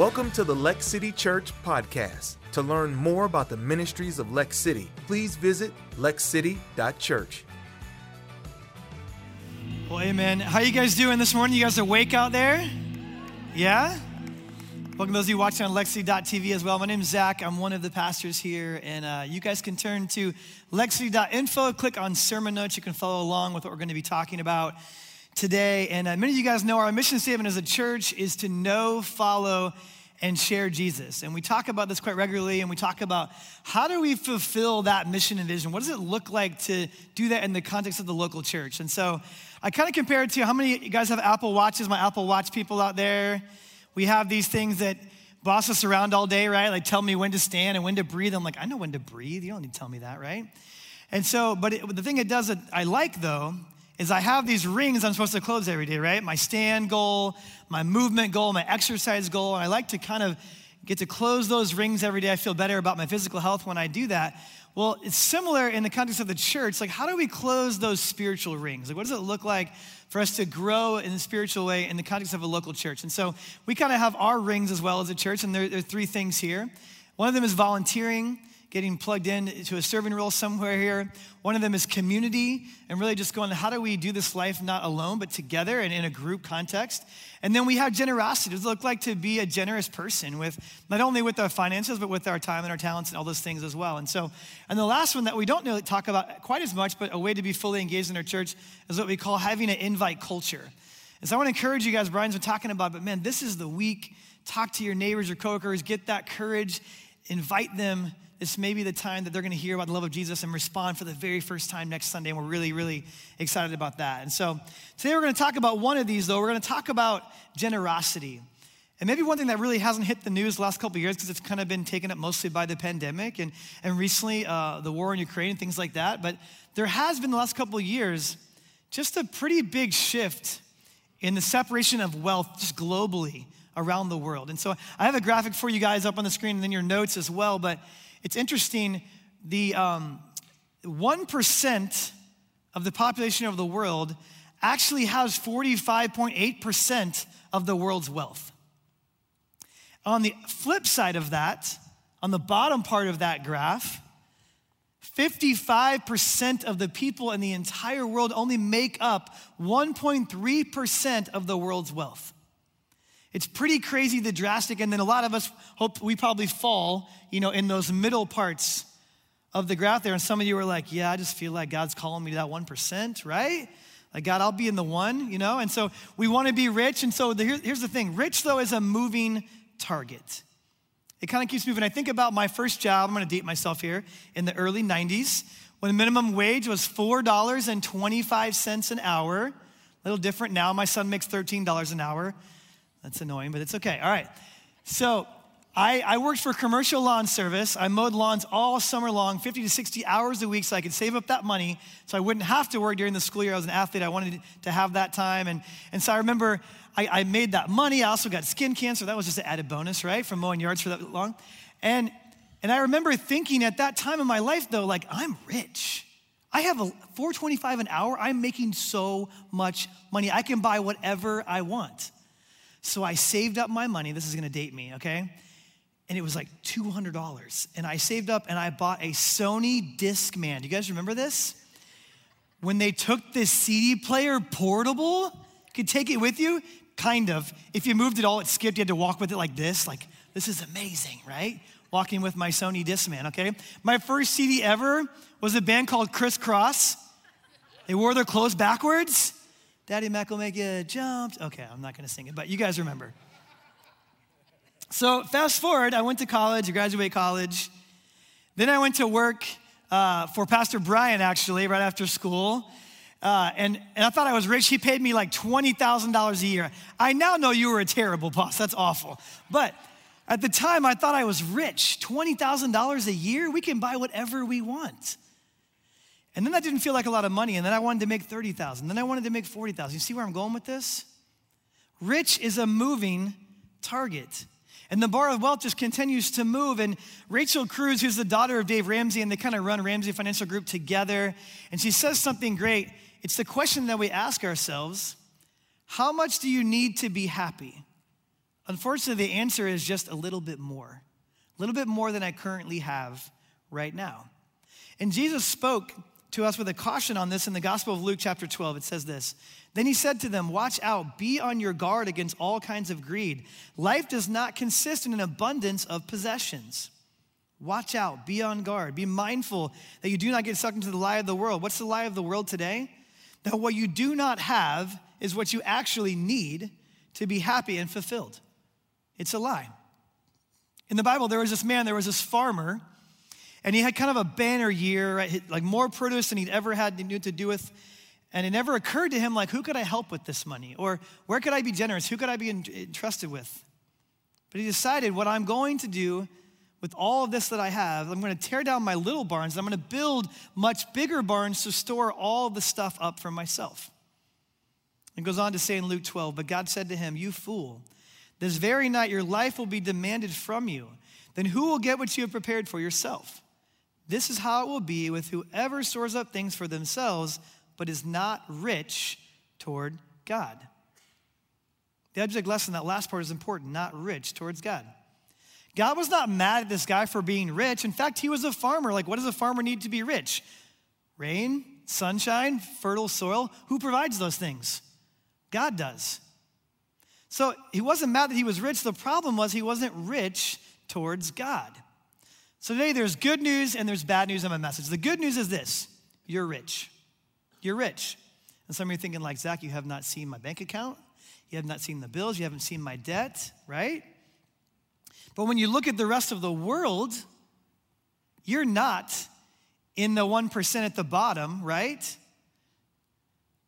Welcome to the Lex City Church podcast. To learn more about the ministries of Lex City, please visit lexcity.church. Well, amen. How you guys doing this morning? You guys awake out there? Yeah? Welcome those of you watching on lexcity.tv as well. My name is Zach. I'm one of the pastors here, and uh, you guys can turn to lexcity.info, click on sermon notes. You can follow along with what we're going to be talking about today. And uh, many of you guys know our mission statement as a church is to know, follow, and share Jesus. And we talk about this quite regularly, and we talk about how do we fulfill that mission and vision? What does it look like to do that in the context of the local church? And so I kind of compare it to how many you guys have Apple Watches, my Apple Watch people out there? We have these things that boss us around all day, right? Like tell me when to stand and when to breathe. I'm like, I know when to breathe. You don't need to tell me that, right? And so, but it, the thing it does that I like though is I have these rings I'm supposed to close every day, right? My stand goal, my movement goal, my exercise goal. And I like to kind of get to close those rings every day. I feel better about my physical health when I do that. Well, it's similar in the context of the church. Like, how do we close those spiritual rings? Like, what does it look like for us to grow in a spiritual way in the context of a local church? And so we kind of have our rings as well as a church, and there, there are three things here. One of them is volunteering getting plugged in to a serving role somewhere here. One of them is community and really just going, how do we do this life not alone, but together and in a group context? And then we have generosity. Does it look like to be a generous person with not only with our finances, but with our time and our talents and all those things as well? And so, and the last one that we don't really talk about quite as much, but a way to be fully engaged in our church is what we call having an invite culture. And so I want to encourage you guys, Brian's been talking about, but man, this is the week. Talk to your neighbors or coworkers, get that courage, invite them this may be the time that they're going to hear about the love of Jesus and respond for the very first time next Sunday. And we're really, really excited about that. And so today we're going to talk about one of these, though. We're going to talk about generosity. And maybe one thing that really hasn't hit the news the last couple years because it's kind of been taken up mostly by the pandemic and, and recently uh, the war in Ukraine and things like that. But there has been the last couple years just a pretty big shift in the separation of wealth just globally around the world. And so I have a graphic for you guys up on the screen and then your notes as well. But it's interesting, the um, 1% of the population of the world actually has 45.8% of the world's wealth. On the flip side of that, on the bottom part of that graph, 55% of the people in the entire world only make up 1.3% of the world's wealth. It's pretty crazy, the drastic, and then a lot of us hope we probably fall, you know, in those middle parts of the graph there. And some of you are like, yeah, I just feel like God's calling me to that 1%, right? Like, God, I'll be in the one, you know? And so we want to be rich. And so the, here, here's the thing rich, though, is a moving target. It kind of keeps moving. I think about my first job, I'm going to date myself here, in the early 90s, when the minimum wage was $4.25 an hour. A little different now. My son makes $13 an hour. That's annoying, but it's okay. All right. So I, I, worked for commercial lawn service. I mowed lawns all summer long, 50 to 60 hours a week, so I could save up that money so I wouldn't have to work during the school year. I was an athlete. I wanted to have that time. And, and so I remember I, I made that money. I also got skin cancer. That was just an added bonus, right, from mowing yards for that long. And, and I remember thinking at that time in my life, though, like, I'm rich. I have a 425 an hour. I'm making so much money. I can buy whatever I want. So I saved up my money. This is gonna date me, okay? And it was like $200. And I saved up and I bought a Sony Discman. Do you guys remember this? When they took this CD player portable, could take it with you, kind of. If you moved it all, it skipped. You had to walk with it like this. Like, this is amazing, right? Walking with my Sony Discman, okay? My first CD ever was a band called Kris Kross. They wore their clothes backwards. Daddy Mac will make jump. Okay, I'm not gonna sing it, but you guys remember. So fast forward, I went to college, I graduated college. Then I went to work uh, for Pastor Brian actually right after school. Uh, and, and I thought I was rich. He paid me like $20,000 a year. I now know you were a terrible boss. That's awful. But at the time, I thought I was rich. $20,000 a year? We can buy whatever we want. And then that didn't feel like a lot of money. And then I wanted to make 30,000. Then I wanted to make 40,000. You see where I'm going with this? Rich is a moving target. And the bar of wealth just continues to move. And Rachel Cruz, who's the daughter of Dave Ramsey, and they kind of run Ramsey Financial Group together. And she says something great. It's the question that we ask ourselves How much do you need to be happy? Unfortunately, the answer is just a little bit more, a little bit more than I currently have right now. And Jesus spoke to us with a caution on this in the Gospel of Luke, chapter 12. It says this Then he said to them, Watch out, be on your guard against all kinds of greed. Life does not consist in an abundance of possessions. Watch out, be on guard, be mindful that you do not get sucked into the lie of the world. What's the lie of the world today? That what you do not have is what you actually need to be happy and fulfilled. It's a lie. In the Bible, there was this man, there was this farmer, and he had kind of a banner year, right? like more produce than he'd ever had to do with. And it never occurred to him, like, who could I help with this money? Or where could I be generous? Who could I be entrusted with? But he decided what I'm going to do with all of this that I have, I'm going to tear down my little barns. I'm going to build much bigger barns to store all the stuff up for myself. And goes on to say in Luke 12, but God said to him, You fool, this very night your life will be demanded from you. Then who will get what you have prepared for yourself? This is how it will be with whoever stores up things for themselves, but is not rich toward God. The object lesson, that last part is important, not rich towards God. God was not mad at this guy for being rich. In fact, he was a farmer. Like, what does a farmer need to be rich? Rain, sunshine, fertile soil. Who provides those things? God does. So he wasn't mad that he was rich. The problem was he wasn't rich towards God. So today there's good news and there's bad news in my message. The good news is this you're rich. You're rich. And some of you are thinking, like, Zach, you have not seen my bank account. You have not seen the bills. You haven't seen my debt, right? But when you look at the rest of the world, you're not in the 1% at the bottom, right?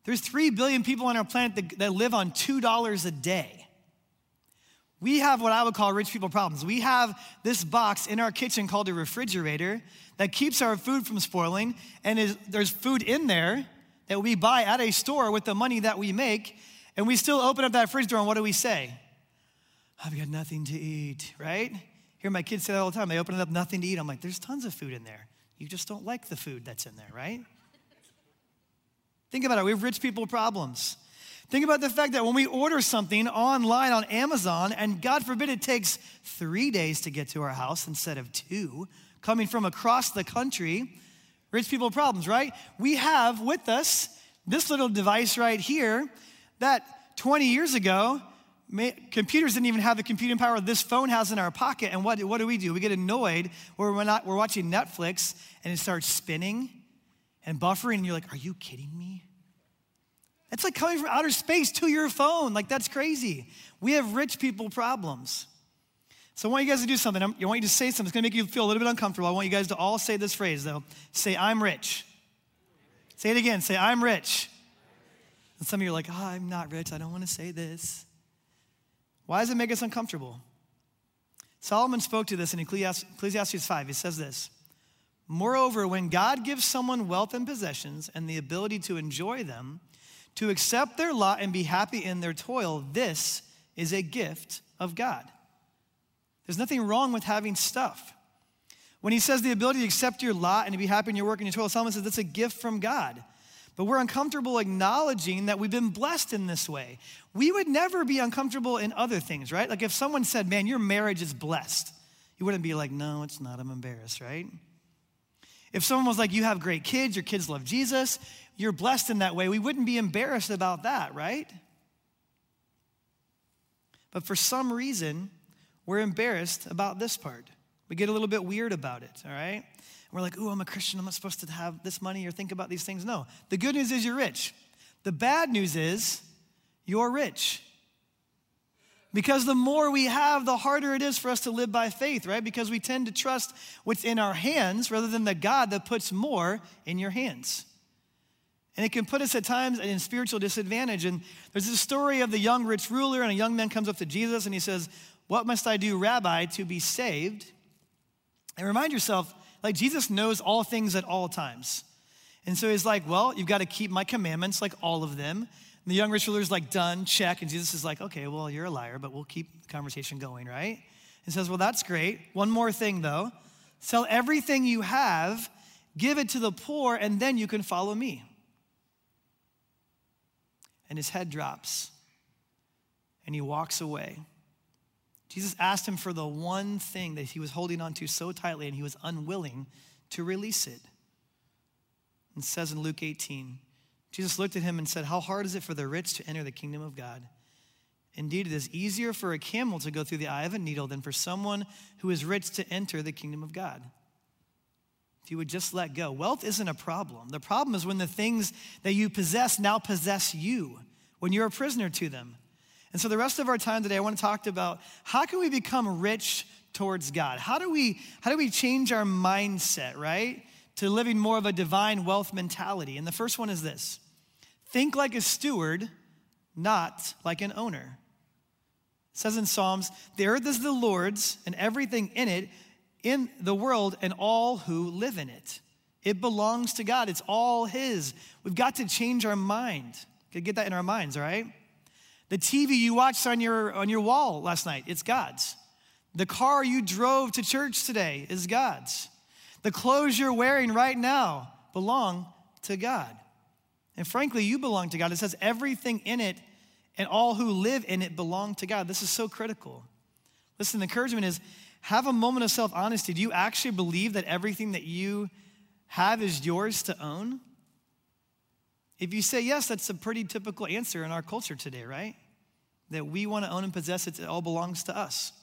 There's 3 billion people on our planet that, that live on $2 a day. We have what I would call rich people problems. We have this box in our kitchen called a refrigerator that keeps our food from spoiling, and is, there's food in there that we buy at a store with the money that we make, and we still open up that fridge door, and what do we say? I've got nothing to eat, right? Hear my kids say that all the time. They open it up, nothing to eat. I'm like, there's tons of food in there. You just don't like the food that's in there, right? Think about it. We have rich people problems. Think about the fact that when we order something online on Amazon, and God forbid it takes three days to get to our house instead of two, coming from across the country, rich people problems, right? We have with us this little device right here that 20 years ago, computers didn't even have the computing power this phone has in our pocket. And what, what do we do? We get annoyed where we're, not, we're watching Netflix and it starts spinning and buffering, and you're like, Are you kidding me? It's like coming from outer space to your phone. Like, that's crazy. We have rich people problems. So I want you guys to do something. I want you to say something. It's going to make you feel a little bit uncomfortable. I want you guys to all say this phrase, though. Say, I'm rich. Say it again. Say, I'm rich. And some of you are like, oh, I'm not rich. I don't want to say this. Why does it make us uncomfortable? Solomon spoke to this in Ecclesiastes 5. He says this Moreover, when God gives someone wealth and possessions and the ability to enjoy them, to accept their lot and be happy in their toil, this is a gift of God. There's nothing wrong with having stuff. When he says the ability to accept your lot and to be happy in your work and your toil, Solomon says that's a gift from God. But we're uncomfortable acknowledging that we've been blessed in this way. We would never be uncomfortable in other things, right? Like if someone said, Man, your marriage is blessed, you wouldn't be like, No, it's not. I'm embarrassed, right? If someone was like, You have great kids, your kids love Jesus, you're blessed in that way, we wouldn't be embarrassed about that, right? But for some reason, we're embarrassed about this part. We get a little bit weird about it, all right? We're like, ooh, I'm a Christian. I'm not supposed to have this money or think about these things. No. The good news is you're rich. The bad news is you're rich. Because the more we have, the harder it is for us to live by faith, right? Because we tend to trust what's in our hands rather than the God that puts more in your hands. And it can put us at times in spiritual disadvantage. And there's a story of the young rich ruler, and a young man comes up to Jesus and he says, What must I do, Rabbi, to be saved? And remind yourself, like Jesus knows all things at all times. And so he's like, Well, you've got to keep my commandments, like all of them. And the young rich ruler's like, Done, check. And Jesus is like, Okay, well, you're a liar, but we'll keep the conversation going, right? He says, Well, that's great. One more thing, though sell everything you have, give it to the poor, and then you can follow me. And his head drops, and he walks away. Jesus asked him for the one thing that he was holding on to so tightly and he was unwilling to release it. It says in Luke 18, Jesus looked at him and said, How hard is it for the rich to enter the kingdom of God? Indeed, it is easier for a camel to go through the eye of a needle than for someone who is rich to enter the kingdom of God. If you would just let go. Wealth isn't a problem. The problem is when the things that you possess now possess you, when you're a prisoner to them. And so the rest of our time today, I want to talk about how can we become rich towards God? How do we, how do we change our mindset, right? To living more of a divine wealth mentality. And the first one is this think like a steward, not like an owner. It says in Psalms, the earth is the Lord's and everything in it, in the world and all who live in it. It belongs to God. It's all His. We've got to change our mind. Get that in our minds, all right? The TV you watched on your, on your wall last night, it's God's. The car you drove to church today is God's. The clothes you're wearing right now belong to God. And frankly, you belong to God. It says everything in it and all who live in it belong to God. This is so critical. Listen, the encouragement is have a moment of self honesty. Do you actually believe that everything that you have is yours to own? If you say yes, that's a pretty typical answer in our culture today, right? that we want to own and possess it, it all belongs to us.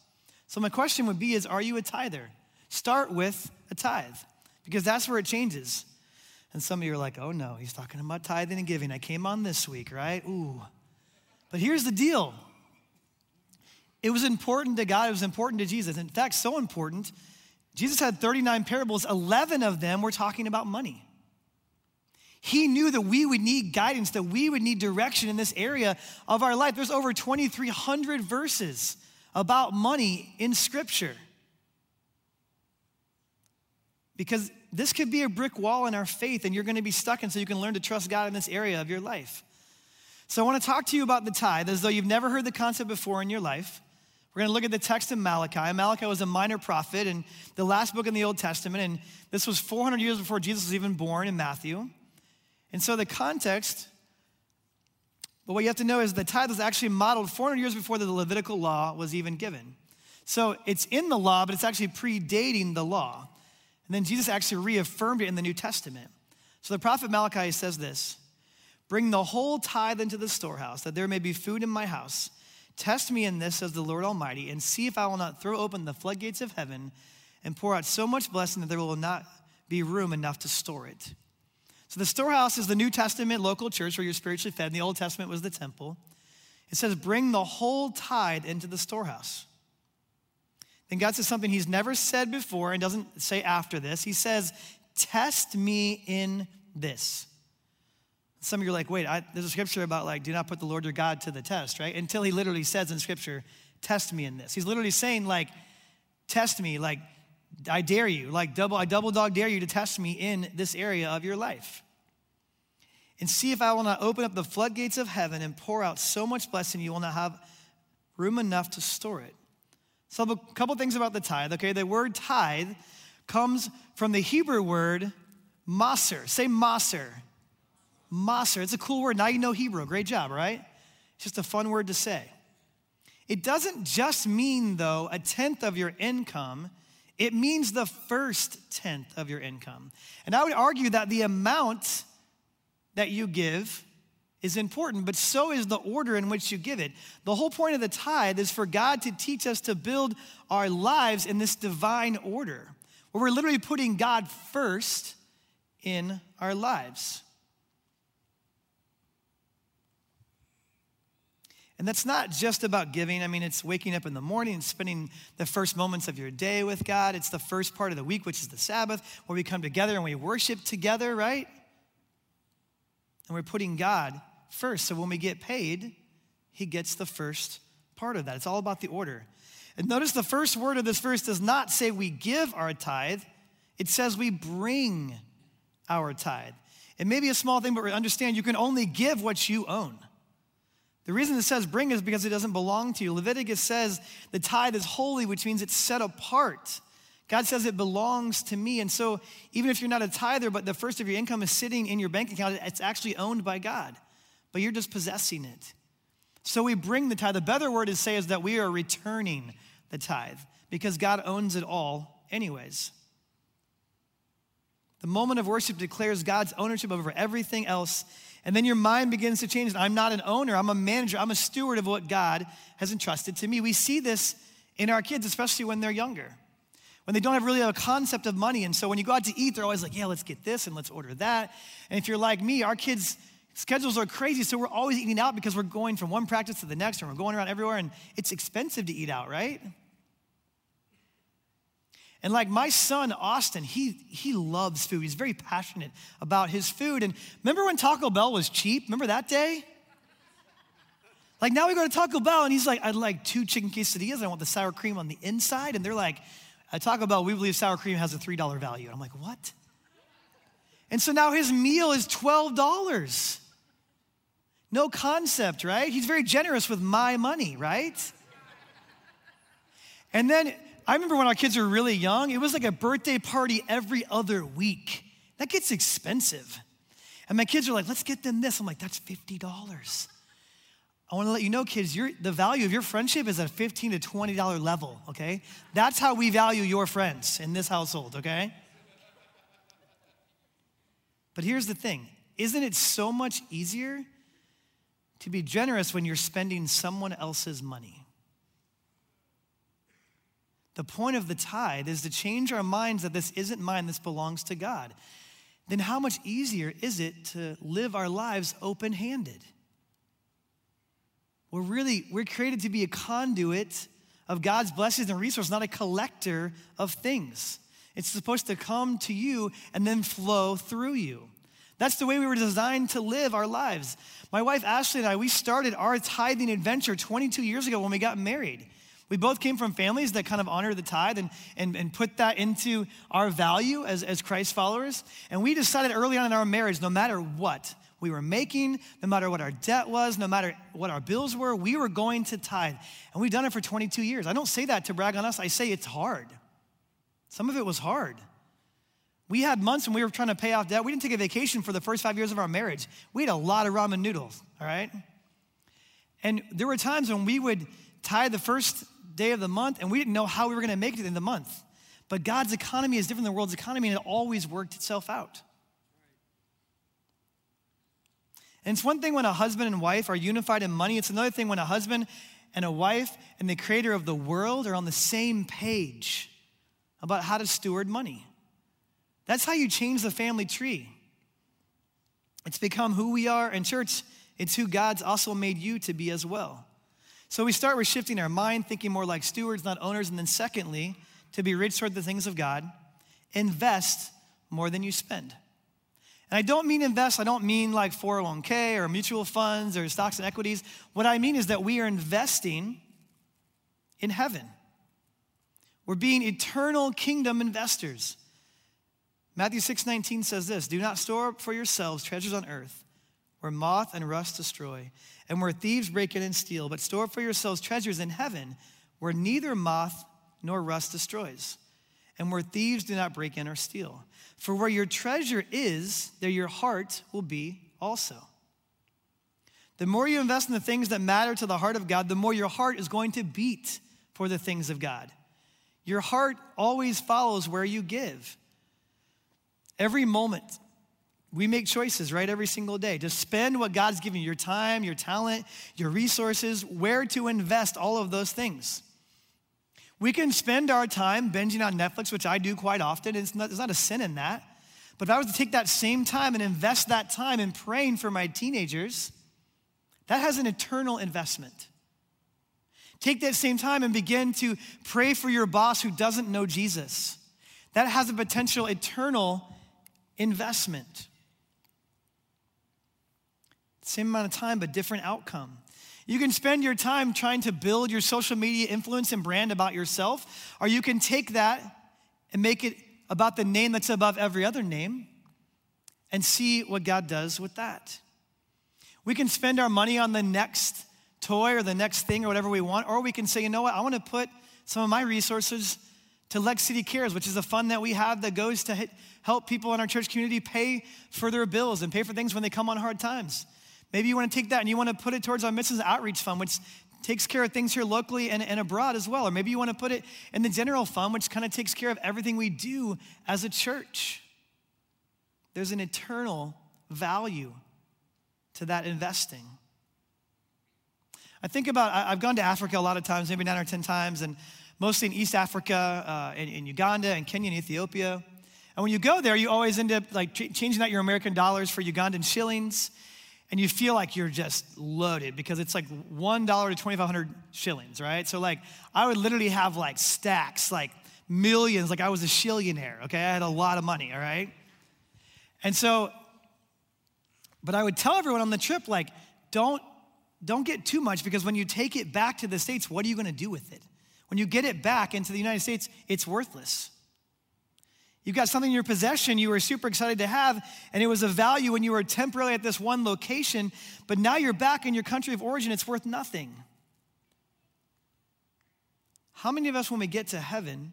So my question would be is are you a tither? Start with a tithe because that's where it changes. And some of you are like, oh no, he's talking about tithing and giving. I came on this week, right? Ooh. But here's the deal. It was important to God, it was important to Jesus. In fact, so important, Jesus had 39 parables, 11 of them were talking about money. He knew that we would need guidance, that we would need direction in this area of our life. There's over 2,300 verses about money in Scripture. Because this could be a brick wall in our faith, and you're going to be stuck in so you can learn to trust God in this area of your life. So, I want to talk to you about the tithe as though you've never heard the concept before in your life. We're going to look at the text in Malachi. Malachi was a minor prophet and the last book in the Old Testament, and this was 400 years before Jesus was even born in Matthew. And so the context, but what you have to know is the tithe was actually modeled 400 years before the Levitical law was even given. So it's in the law, but it's actually predating the law. And then Jesus actually reaffirmed it in the New Testament. So the prophet Malachi says this Bring the whole tithe into the storehouse, that there may be food in my house. Test me in this, says the Lord Almighty, and see if I will not throw open the floodgates of heaven and pour out so much blessing that there will not be room enough to store it. So the storehouse is the New Testament local church where you're spiritually fed, and the Old Testament was the temple. It says, bring the whole tithe into the storehouse. Then God says something he's never said before and doesn't say after this. He says, Test me in this. Some of you are like, wait, I, there's a scripture about like, do not put the Lord your God to the test, right? Until he literally says in scripture, test me in this. He's literally saying, like, test me, like, I dare you, like double, I double dog dare you to test me in this area of your life. And see if I will not open up the floodgates of heaven and pour out so much blessing you will not have room enough to store it. So, a couple things about the tithe, okay? The word tithe comes from the Hebrew word maser. Say maser. Maser. It's a cool word. Now you know Hebrew. Great job, right? It's just a fun word to say. It doesn't just mean, though, a tenth of your income it means the first tenth of your income. And I would argue that the amount that you give is important, but so is the order in which you give it. The whole point of the tithe is for God to teach us to build our lives in this divine order, where we're literally putting God first in our lives. And that's not just about giving. I mean, it's waking up in the morning and spending the first moments of your day with God. It's the first part of the week, which is the Sabbath, where we come together and we worship together, right? And we're putting God first. So when we get paid, He gets the first part of that. It's all about the order. And notice the first word of this verse does not say we give our tithe, it says we bring our tithe. It may be a small thing, but we understand you can only give what you own. The reason it says bring is because it doesn't belong to you. Leviticus says the tithe is holy, which means it's set apart. God says it belongs to me. And so, even if you're not a tither, but the first of your income is sitting in your bank account, it's actually owned by God, but you're just possessing it. So, we bring the tithe. The better word to say is that we are returning the tithe because God owns it all, anyways. The moment of worship declares God's ownership over everything else, and then your mind begins to change. I'm not an owner, I'm a manager, I'm a steward of what God has entrusted to me. We see this in our kids, especially when they're younger, when they don't have really a concept of money. And so when you go out to eat, they're always like, yeah, let's get this and let's order that. And if you're like me, our kids' schedules are crazy, so we're always eating out because we're going from one practice to the next, and we're going around everywhere, and it's expensive to eat out, right? And like my son, Austin, he, he loves food. He's very passionate about his food. And remember when Taco Bell was cheap? Remember that day? Like now we go to Taco Bell and he's like, I'd like two chicken quesadillas. I want the sour cream on the inside. And they're like, at Taco Bell, we believe sour cream has a $3 value. And I'm like, what? And so now his meal is $12. No concept, right? He's very generous with my money, right? And then I remember when our kids were really young, it was like a birthday party every other week. That gets expensive. And my kids are like, let's get them this. I'm like, that's $50. I want to let you know, kids, the value of your friendship is at a 15 to $20 level, okay? That's how we value your friends in this household, okay? But here's the thing isn't it so much easier to be generous when you're spending someone else's money? The point of the tithe is to change our minds that this isn't mine, this belongs to God. Then how much easier is it to live our lives open handed? We're really, we're created to be a conduit of God's blessings and resources, not a collector of things. It's supposed to come to you and then flow through you. That's the way we were designed to live our lives. My wife Ashley and I, we started our tithing adventure 22 years ago when we got married. We both came from families that kind of honor the tithe and, and, and put that into our value as, as Christ followers. And we decided early on in our marriage, no matter what we were making, no matter what our debt was, no matter what our bills were, we were going to tithe. And we've done it for 22 years. I don't say that to brag on us, I say it's hard. Some of it was hard. We had months when we were trying to pay off debt. We didn't take a vacation for the first five years of our marriage. We had a lot of ramen noodles, all right? And there were times when we would tie the first day of the month, and we didn't know how we were going to make it in the month. But God's economy is different than the world's economy, and it always worked itself out. And it's one thing when a husband and wife are unified in money, it's another thing when a husband and a wife and the creator of the world are on the same page about how to steward money. That's how you change the family tree. It's become who we are, and church, it's who God's also made you to be as well. So we start with shifting our mind, thinking more like stewards, not owners. And then, secondly, to be rich toward the things of God, invest more than you spend. And I don't mean invest, I don't mean like 401k or mutual funds or stocks and equities. What I mean is that we are investing in heaven. We're being eternal kingdom investors. Matthew 6:19 says this, "Do not store up for yourselves treasures on earth, where moth and rust destroy, and where thieves break in and steal, but store up for yourselves treasures in heaven where neither moth nor rust destroys, and where thieves do not break in or steal. For where your treasure is, there your heart will be also. The more you invest in the things that matter to the heart of God, the more your heart is going to beat for the things of God. Your heart always follows where you give. Every moment, we make choices, right, every single day to spend what God's given you your time, your talent, your resources, where to invest all of those things. We can spend our time binging on Netflix, which I do quite often. It's not, not a sin in that. But if I was to take that same time and invest that time in praying for my teenagers, that has an eternal investment. Take that same time and begin to pray for your boss who doesn't know Jesus. That has a potential eternal investment. Same amount of time, but different outcome. You can spend your time trying to build your social media influence and brand about yourself, or you can take that and make it about the name that's above every other name and see what God does with that. We can spend our money on the next toy or the next thing or whatever we want, or we can say, you know what, I want to put some of my resources to Lex City Cares, which is a fund that we have that goes to help people in our church community pay for their bills and pay for things when they come on hard times. Maybe you want to take that and you want to put it towards our missions outreach fund, which takes care of things here locally and, and abroad as well. Or maybe you want to put it in the general fund, which kind of takes care of everything we do as a church. There's an eternal value to that investing. I think about, I've gone to Africa a lot of times, maybe nine or 10 times, and mostly in East Africa, uh, in, in, Uganda and Kenya and Ethiopia. And when you go there, you always end up like changing out your American dollars for Ugandan shillings, and you feel like you're just loaded because it's like $1 to 2,500 shillings, right? So like, I would literally have like stacks, like millions, like I was a shillionaire, okay? I had a lot of money, all right? And so, but I would tell everyone on the trip, like, don't don't get too much because when you take it back to the States, what are you going to do with it? When you get it back into the United States, it's worthless. You've got something in your possession you were super excited to have, and it was of value when you were temporarily at this one location, but now you're back in your country of origin, it's worth nothing. How many of us, when we get to heaven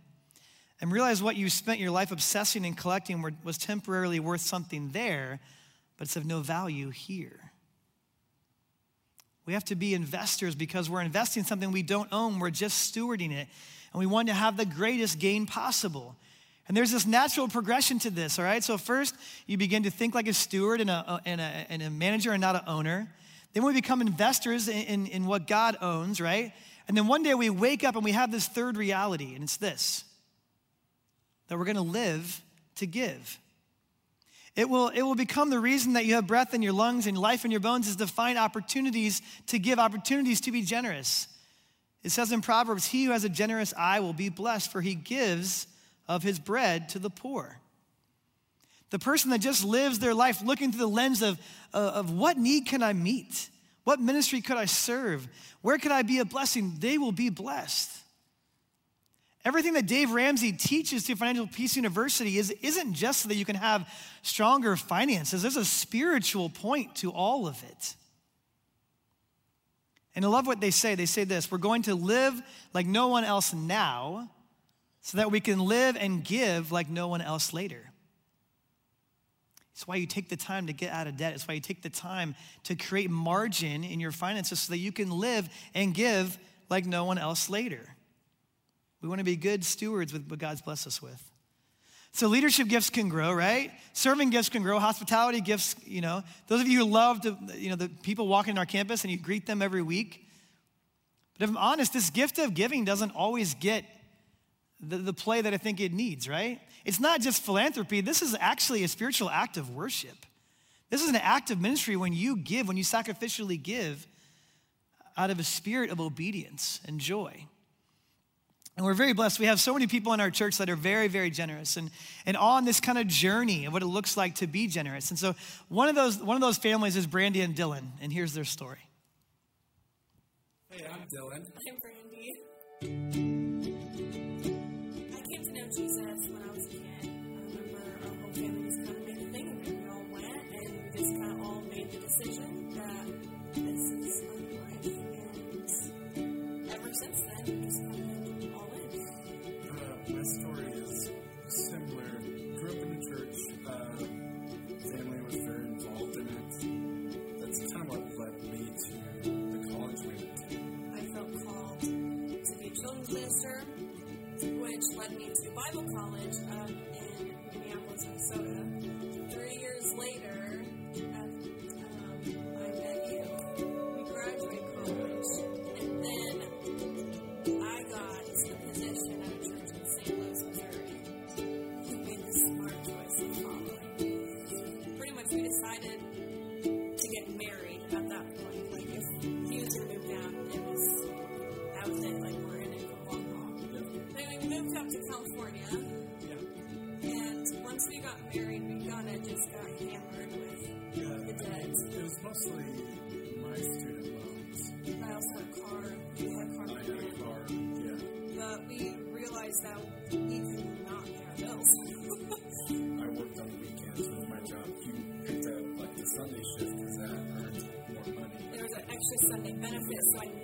and realize what you spent your life obsessing and collecting was temporarily worth something there, but it's of no value here? We have to be investors because we're investing something we don't own. We're just stewarding it. And we want to have the greatest gain possible. And there's this natural progression to this, all right? So, first, you begin to think like a steward and a, and a, and a manager and not an owner. Then we become investors in, in, in what God owns, right? And then one day we wake up and we have this third reality, and it's this that we're gonna live to give. It will, it will become the reason that you have breath in your lungs and life in your bones is to find opportunities to give, opportunities to be generous. It says in Proverbs, He who has a generous eye will be blessed, for he gives of his bread to the poor. The person that just lives their life looking through the lens of, of what need can I meet? What ministry could I serve? Where could I be a blessing? They will be blessed. Everything that Dave Ramsey teaches through Financial Peace University is, isn't just so that you can have stronger finances, there's a spiritual point to all of it. And I love what they say. They say this we're going to live like no one else now so that we can live and give like no one else later. It's why you take the time to get out of debt. It's why you take the time to create margin in your finances so that you can live and give like no one else later. We want to be good stewards with what God's blessed us with. So leadership gifts can grow, right? Serving gifts can grow. Hospitality gifts, you know, those of you who love to, you know, the people walking in our campus and you greet them every week. But if I'm honest, this gift of giving doesn't always get the, the play that I think it needs, right? It's not just philanthropy. This is actually a spiritual act of worship. This is an act of ministry when you give, when you sacrificially give out of a spirit of obedience and joy. And we're very blessed. We have so many people in our church that are very, very generous and, and on this kind of journey of what it looks like to be generous. And so one of those, one of those families is Brandy and Dylan, and here's their story. Hey, I'm Dylan. I'm Brandy. I came to know Jesus when I was a kid. I remember our whole family just kind of made a thing of it. We all went and we just kind of all made the decision that this is our life. And ever since then, we just kind of this. I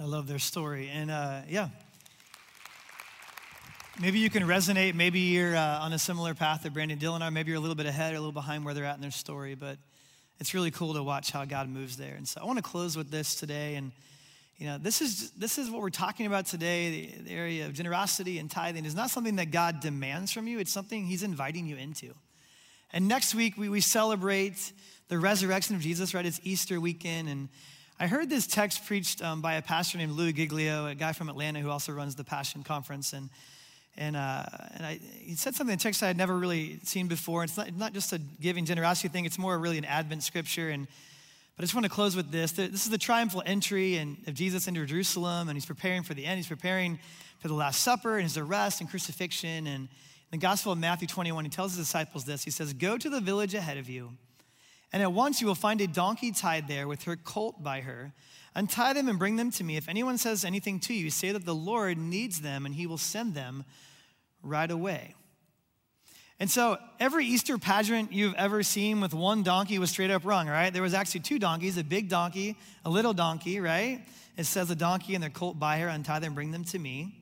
I love their story. And uh, yeah, maybe you can resonate. Maybe you're uh, on a similar path that Brandy and Dylan are. Maybe you're a little bit ahead or a little behind where they're at in their story. But it's really cool to watch how God moves there. And so I want to close with this today. And you know, this is this is what we're talking about today. The, the area of generosity and tithing is not something that God demands from you. It's something He's inviting you into. And next week we, we celebrate the resurrection of Jesus. Right? It's Easter weekend, and I heard this text preached um, by a pastor named Louis Giglio, a guy from Atlanta who also runs the Passion Conference. And, and, uh, and I, he said something in the text I had never really seen before. It's not, not just a giving generosity thing, it's more really an Advent scripture. And, but I just want to close with this. This is the triumphal entry and, of Jesus into Jerusalem, and he's preparing for the end. He's preparing for the Last Supper and his arrest and crucifixion. And in the Gospel of Matthew 21, he tells his disciples this He says, Go to the village ahead of you. And at once you will find a donkey tied there with her colt by her. Untie them and bring them to me. If anyone says anything to you, say that the Lord needs them and he will send them right away. And so every Easter pageant you've ever seen with one donkey was straight up wrong, right? There was actually two donkeys, a big donkey, a little donkey, right? It says a donkey and their colt by her, untie them, bring them to me.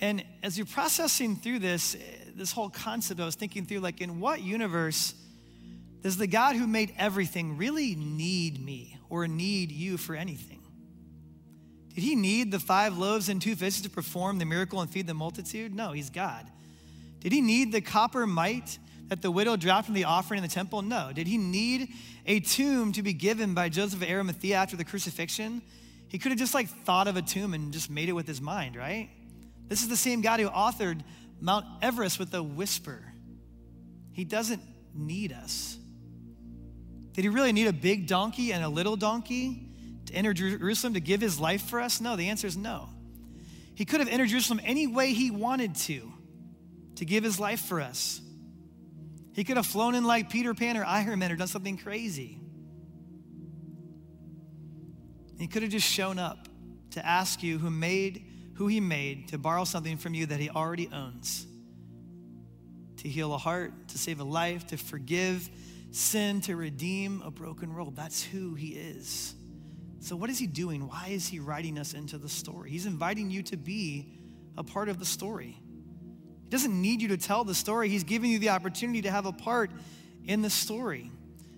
And as you're processing through this, this whole concept, I was thinking through like, in what universe does the God who made everything really need me or need you for anything? Did he need the five loaves and two fishes to perform the miracle and feed the multitude? No, he's God. Did he need the copper mite that the widow dropped from the offering in the temple? No. Did he need a tomb to be given by Joseph of Arimathea after the crucifixion? He could have just like thought of a tomb and just made it with his mind, right? This is the same God who authored Mount Everest with a whisper. He doesn't need us. Did he really need a big donkey and a little donkey to enter Jerusalem to give his life for us? No, the answer is no. He could have entered Jerusalem any way he wanted to, to give his life for us. He could have flown in like Peter Pan or Iron Man or done something crazy. He could have just shown up to ask you who made who he made to borrow something from you that he already owns. To heal a heart, to save a life, to forgive sin, to redeem a broken world. That's who he is. So, what is he doing? Why is he writing us into the story? He's inviting you to be a part of the story. He doesn't need you to tell the story, he's giving you the opportunity to have a part in the story.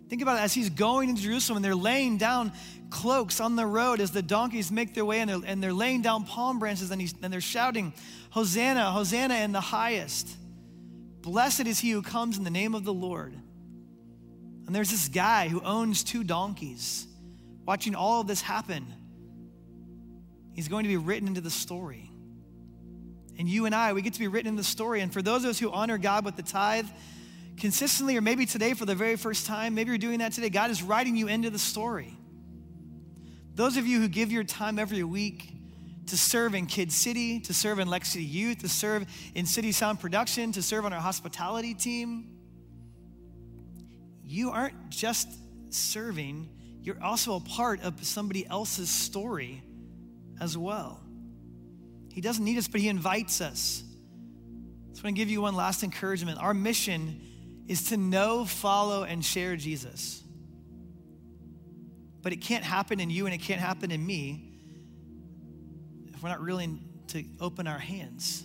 Think about it as he's going into Jerusalem and they're laying down cloaks on the road as the donkeys make their way and they're, and they're laying down palm branches and, and they're shouting, Hosanna, Hosanna in the highest. Blessed is he who comes in the name of the Lord. And there's this guy who owns two donkeys watching all of this happen. He's going to be written into the story. And you and I, we get to be written in the story. And for those of us who honor God with the tithe consistently, or maybe today for the very first time, maybe you're doing that today, God is writing you into the story. Those of you who give your time every week to serve in Kid City, to serve in Lex City Youth, to serve in City Sound Production, to serve on our hospitality team, you aren't just serving, you're also a part of somebody else's story as well. He doesn't need us, but He invites us. So I want to give you one last encouragement. Our mission is to know, follow, and share Jesus. But it can't happen in you and it can't happen in me if we're not willing to open our hands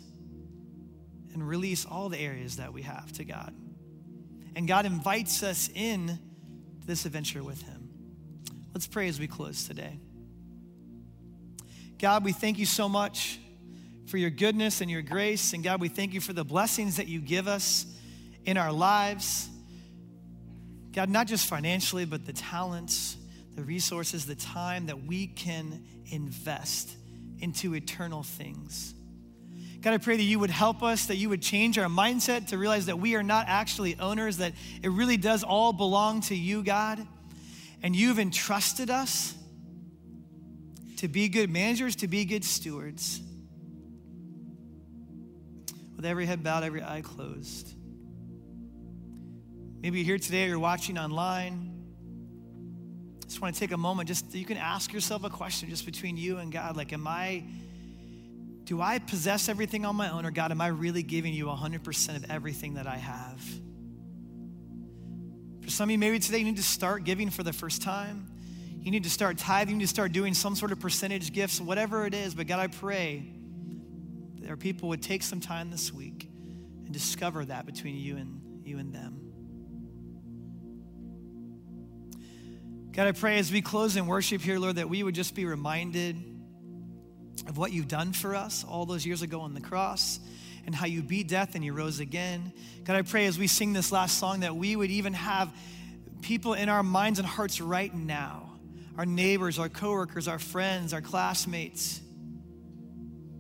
and release all the areas that we have to God. And God invites us in this adventure with Him. Let's pray as we close today. God, we thank you so much for your goodness and your grace. And God, we thank you for the blessings that you give us in our lives. God, not just financially, but the talents, the resources, the time that we can invest into eternal things. God, I pray that you would help us, that you would change our mindset to realize that we are not actually owners, that it really does all belong to you, God. And you've entrusted us to be good managers, to be good stewards. With every head bowed, every eye closed. Maybe you're here today or you're watching online. Just want to take a moment, just you can ask yourself a question just between you and God. Like, am I, do I possess everything on my own, or God, am I really giving you 100% of everything that I have? For some of you, maybe today you need to start giving for the first time. You need to start tithing, you need to start doing some sort of percentage gifts, whatever it is. But God, I pray that our people would take some time this week and discover that between you and you and them. God, I pray as we close in worship here, Lord, that we would just be reminded of what you've done for us all those years ago on the cross and how you beat death and you rose again. God, I pray as we sing this last song that we would even have people in our minds and hearts right now our neighbors, our coworkers, our friends, our classmates.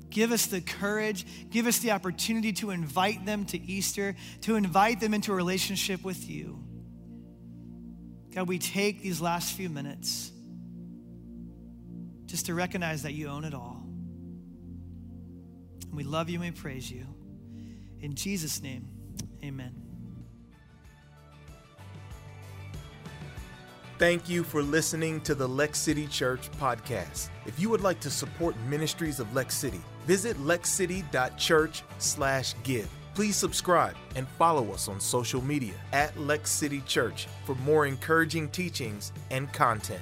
Give us the courage, give us the opportunity to invite them to Easter, to invite them into a relationship with you. God, we take these last few minutes just to recognize that you own it all. We love you and we praise you. In Jesus' name, amen. Thank you for listening to the Lex City Church podcast. If you would like to support ministries of Lex City, visit lexcity.church/give. Please subscribe and follow us on social media at Lex City Church for more encouraging teachings and content.